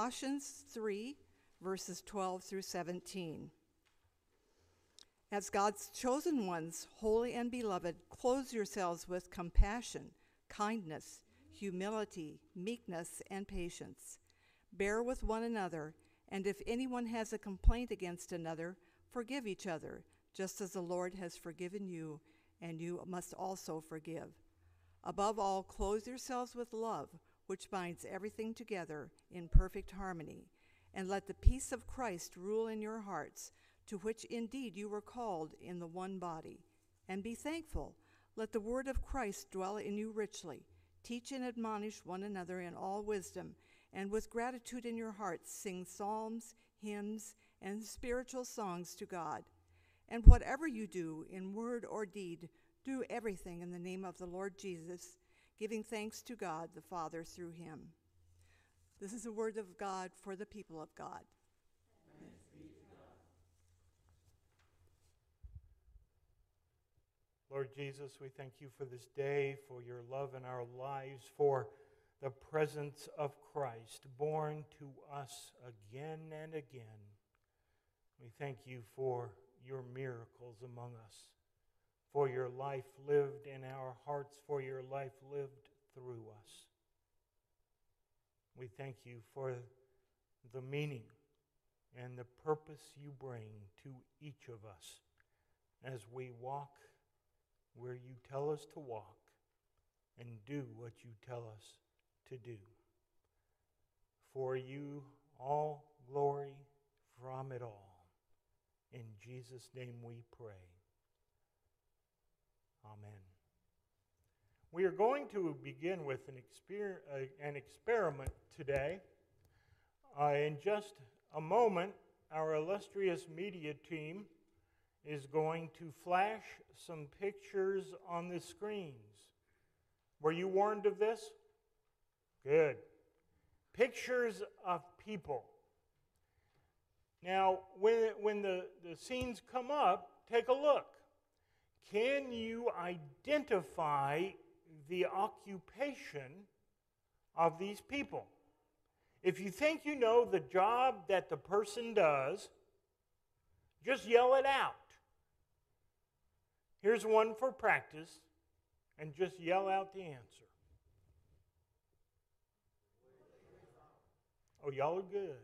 Colossians 3, verses 12 through 17. As God's chosen ones, holy and beloved, clothe yourselves with compassion, kindness, humility, meekness, and patience. Bear with one another, and if anyone has a complaint against another, forgive each other, just as the Lord has forgiven you, and you must also forgive. Above all, clothe yourselves with love, which binds everything together in perfect harmony. And let the peace of Christ rule in your hearts, to which indeed you were called in the one body. And be thankful. Let the word of Christ dwell in you richly. Teach and admonish one another in all wisdom, and with gratitude in your hearts sing psalms, hymns, and spiritual songs to God. And whatever you do, in word or deed, do everything in the name of the Lord Jesus, giving thanks to God the Father through him. This is the word of God for the people of God. Lord Jesus, we thank you for this day, for your love in our lives, for the presence of Christ born to us again and again. We thank you for your miracles among us, for your life lived in our hearts, for your life lived through us. We thank you for the meaning and the purpose you bring to each of us as we walk where you tell us to walk and do what you tell us to do. For you, all glory from it all. In Jesus' name we pray. Amen. We are going to begin with an, exper- uh, an experiment today. Uh, in just a moment, our illustrious media team is going to flash some pictures on the screens. Were you warned of this? Good. Pictures of people. Now, when, when the, the scenes come up, take a look. Can you identify the occupation of these people? If you think you know the job that the person does, just yell it out. Here's one for practice, and just yell out the answer. Oh, y'all are good.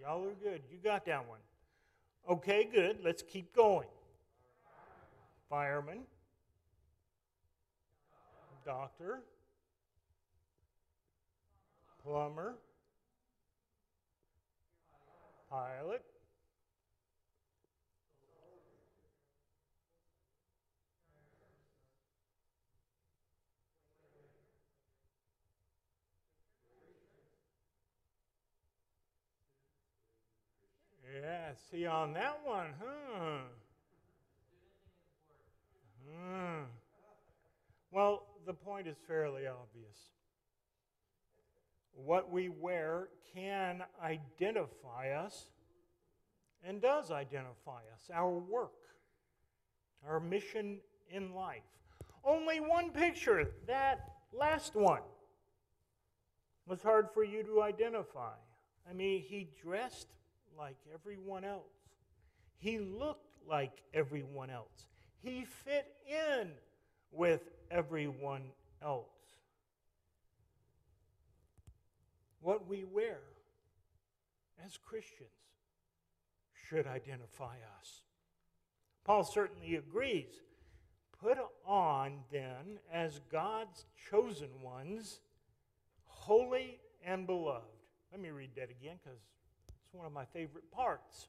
Y'all are good. You got that one. Okay, good. Let's keep going. Fireman, doctor, plumber, pilot, Yeah, see on that one, huh? Hmm. Well, the point is fairly obvious. What we wear can identify us and does identify us, our work, our mission in life. Only one picture, that last one, was hard for you to identify. I mean, he dressed like everyone else. He looked like everyone else. He fit in with everyone else. What we wear as Christians should identify us. Paul certainly agrees. Put on, then, as God's chosen ones, holy and beloved. Let me read that again because it's one of my favorite parts.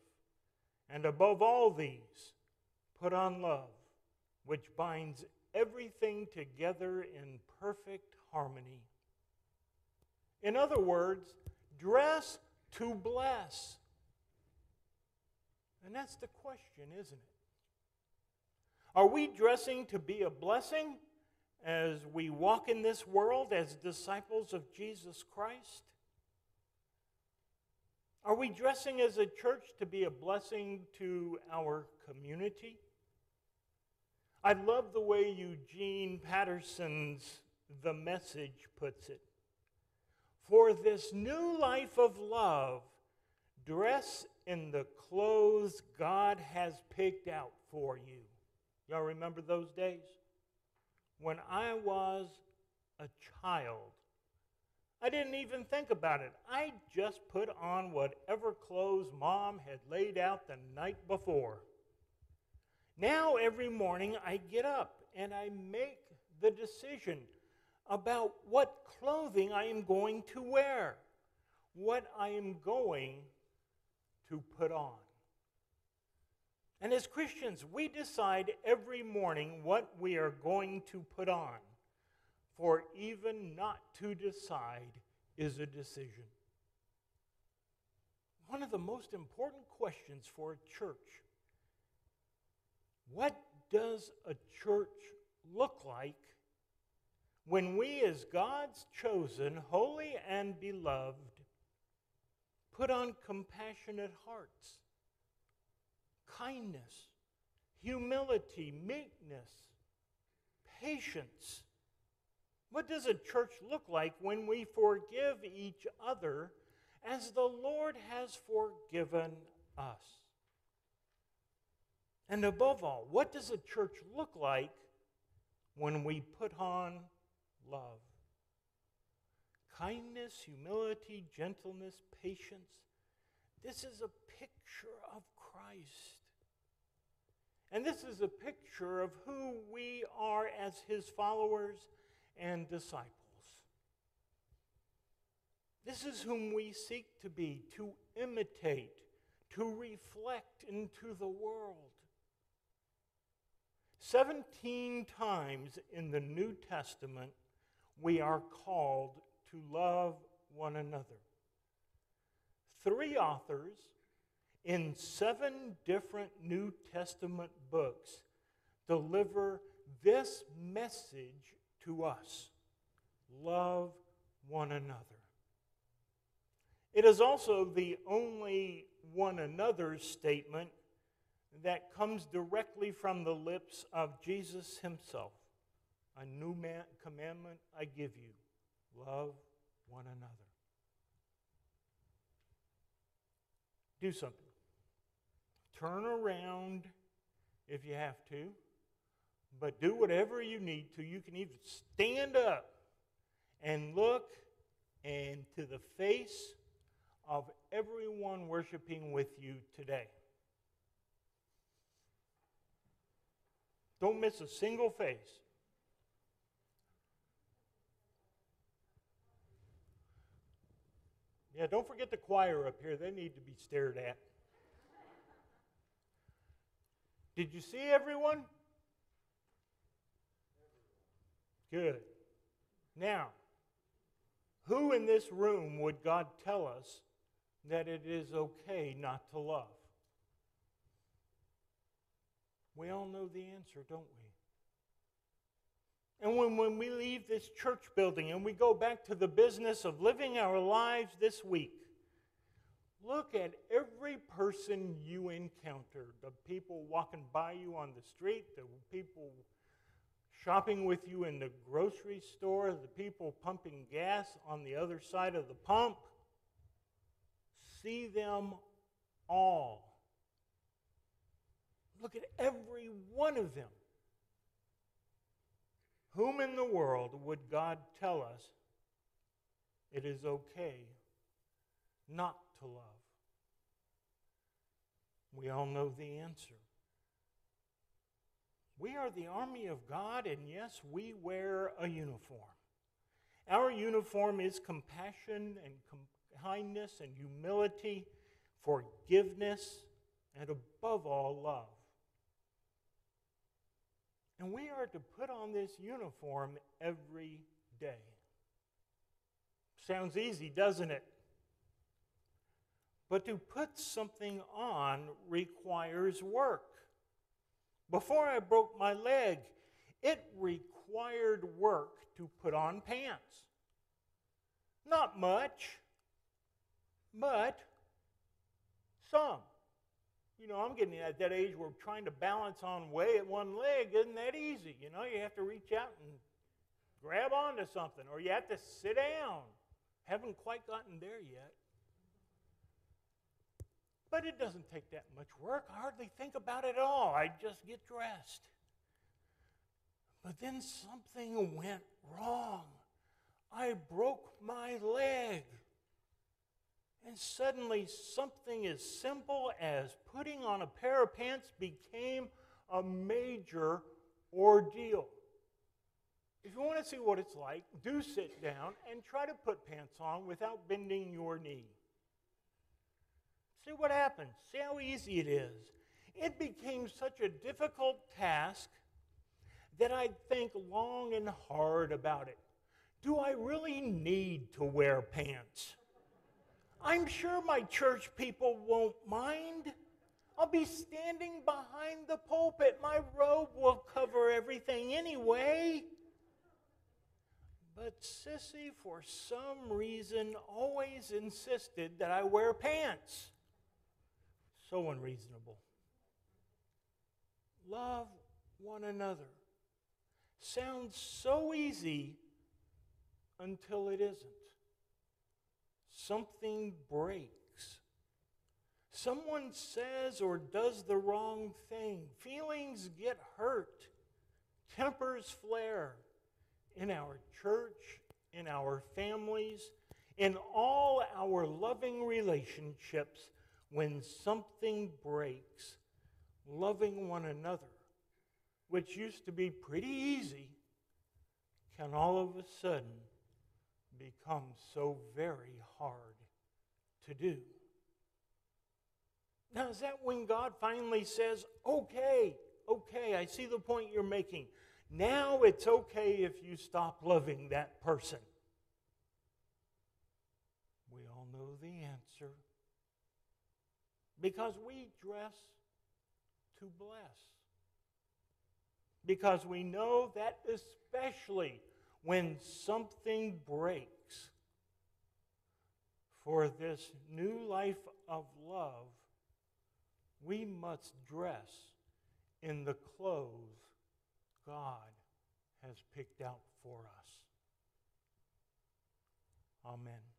And above all these, put on love, which binds everything together in perfect harmony. In other words, dress to bless? And that's the question, isn't it? Are we dressing to be a blessing as we walk in this world as disciples of Jesus Christ? Are we dressing as a church to be a blessing to our community? I love the way Eugene Peterson's The Message puts it. For this new life of love, dress in the clothes God has picked out for you. Y'all remember those days? When I was a child, I didn't even think about it. I just put on whatever clothes mom had laid out the night before. Now, every morning, I get up and I make the decision about what clothing I am going to wear, what I am going to put on. And as Christians, we decide every morning what we are going to put on, for even not to decide is a decision. One of the most important questions for a church what does a church look like when we, as God's chosen, holy, and beloved, put on compassionate hearts, kindness, humility, meekness, patience? What does a church look like when we forgive each other as the Lord has forgiven us? And above all, what does a church look like when we put on love? Kindness, humility, gentleness, patience. This is a picture of Christ. And this is a picture of who we are as his followers and disciples. This is whom we seek to be, to imitate, to reflect into the world. 17 times in the New Testament, we are called to love one another. Three authors in seven different New Testament books deliver this message to us love one another. It is also the only one another statement that comes directly from the lips of Jesus himself. A new man, commandment I give you love one another. Do something. Turn around if you have to, but do whatever you need to. You can even stand up and look into the face of everyone worshiping with you today. Don't miss a single face. Yeah, don't forget the choir up here. They need to be stared at. Did you see everyone? Good. Now, who in this room would God tell us that it is okay not to love? We all know the answer, don't we? And when, when we leave this church building and we go back to the business of living our lives this week, look at every person you encounter the people walking by you on the street, the people shopping with you in the grocery store, the people pumping gas on the other side of the pump. See them all Look at every one of them. Whom in the world would God tell us it is okay not to love? We all know the answer. We are the army of God, and yes, we wear a uniform. Our uniform is compassion and kindness and humility, forgiveness, and above all, love. And we are to put on this uniform every day. Sounds easy, doesn't it? But to put something on requires work. Before I broke my leg, it required work to put on pants. Not much, but some. You know, I'm getting at that age where trying to balance on way at one leg isn't that easy. You know, you have to reach out and grab onto something, or you have to sit down. Haven't quite gotten there yet. But it doesn't take that much work. I hardly think about it at all. I just get dressed. But then something went wrong. I broke my leg. And suddenly, something as simple as putting on a pair of pants became a major ordeal. If you want to see what it's like, do sit down and try to put pants on without bending your knee. See what happens. See how easy it is. It became such a difficult task that I'd think long and hard about it. Do I really need to wear pants? I'm sure my church people won't mind. I'll be standing behind the pulpit. My robe will cover everything anyway. But Sissy, for some reason, always insisted that I wear pants. So unreasonable. Love one another. Sounds so easy until it isn't. Something breaks. Someone says or does the wrong thing. Feelings get hurt. Tempers flare in our church, in our families, in all our loving relationships. When something breaks, loving one another, which used to be pretty easy, can all of a sudden become so very hard to do. Now, is that when God finally says, okay, okay, I see the point you're making. Now it's okay if you stop loving that person? We all know the answer. Because we dress to bless. Because we know that especially when something breaks for this new life of love, we must dress in the clothes God has picked out for us. Amen.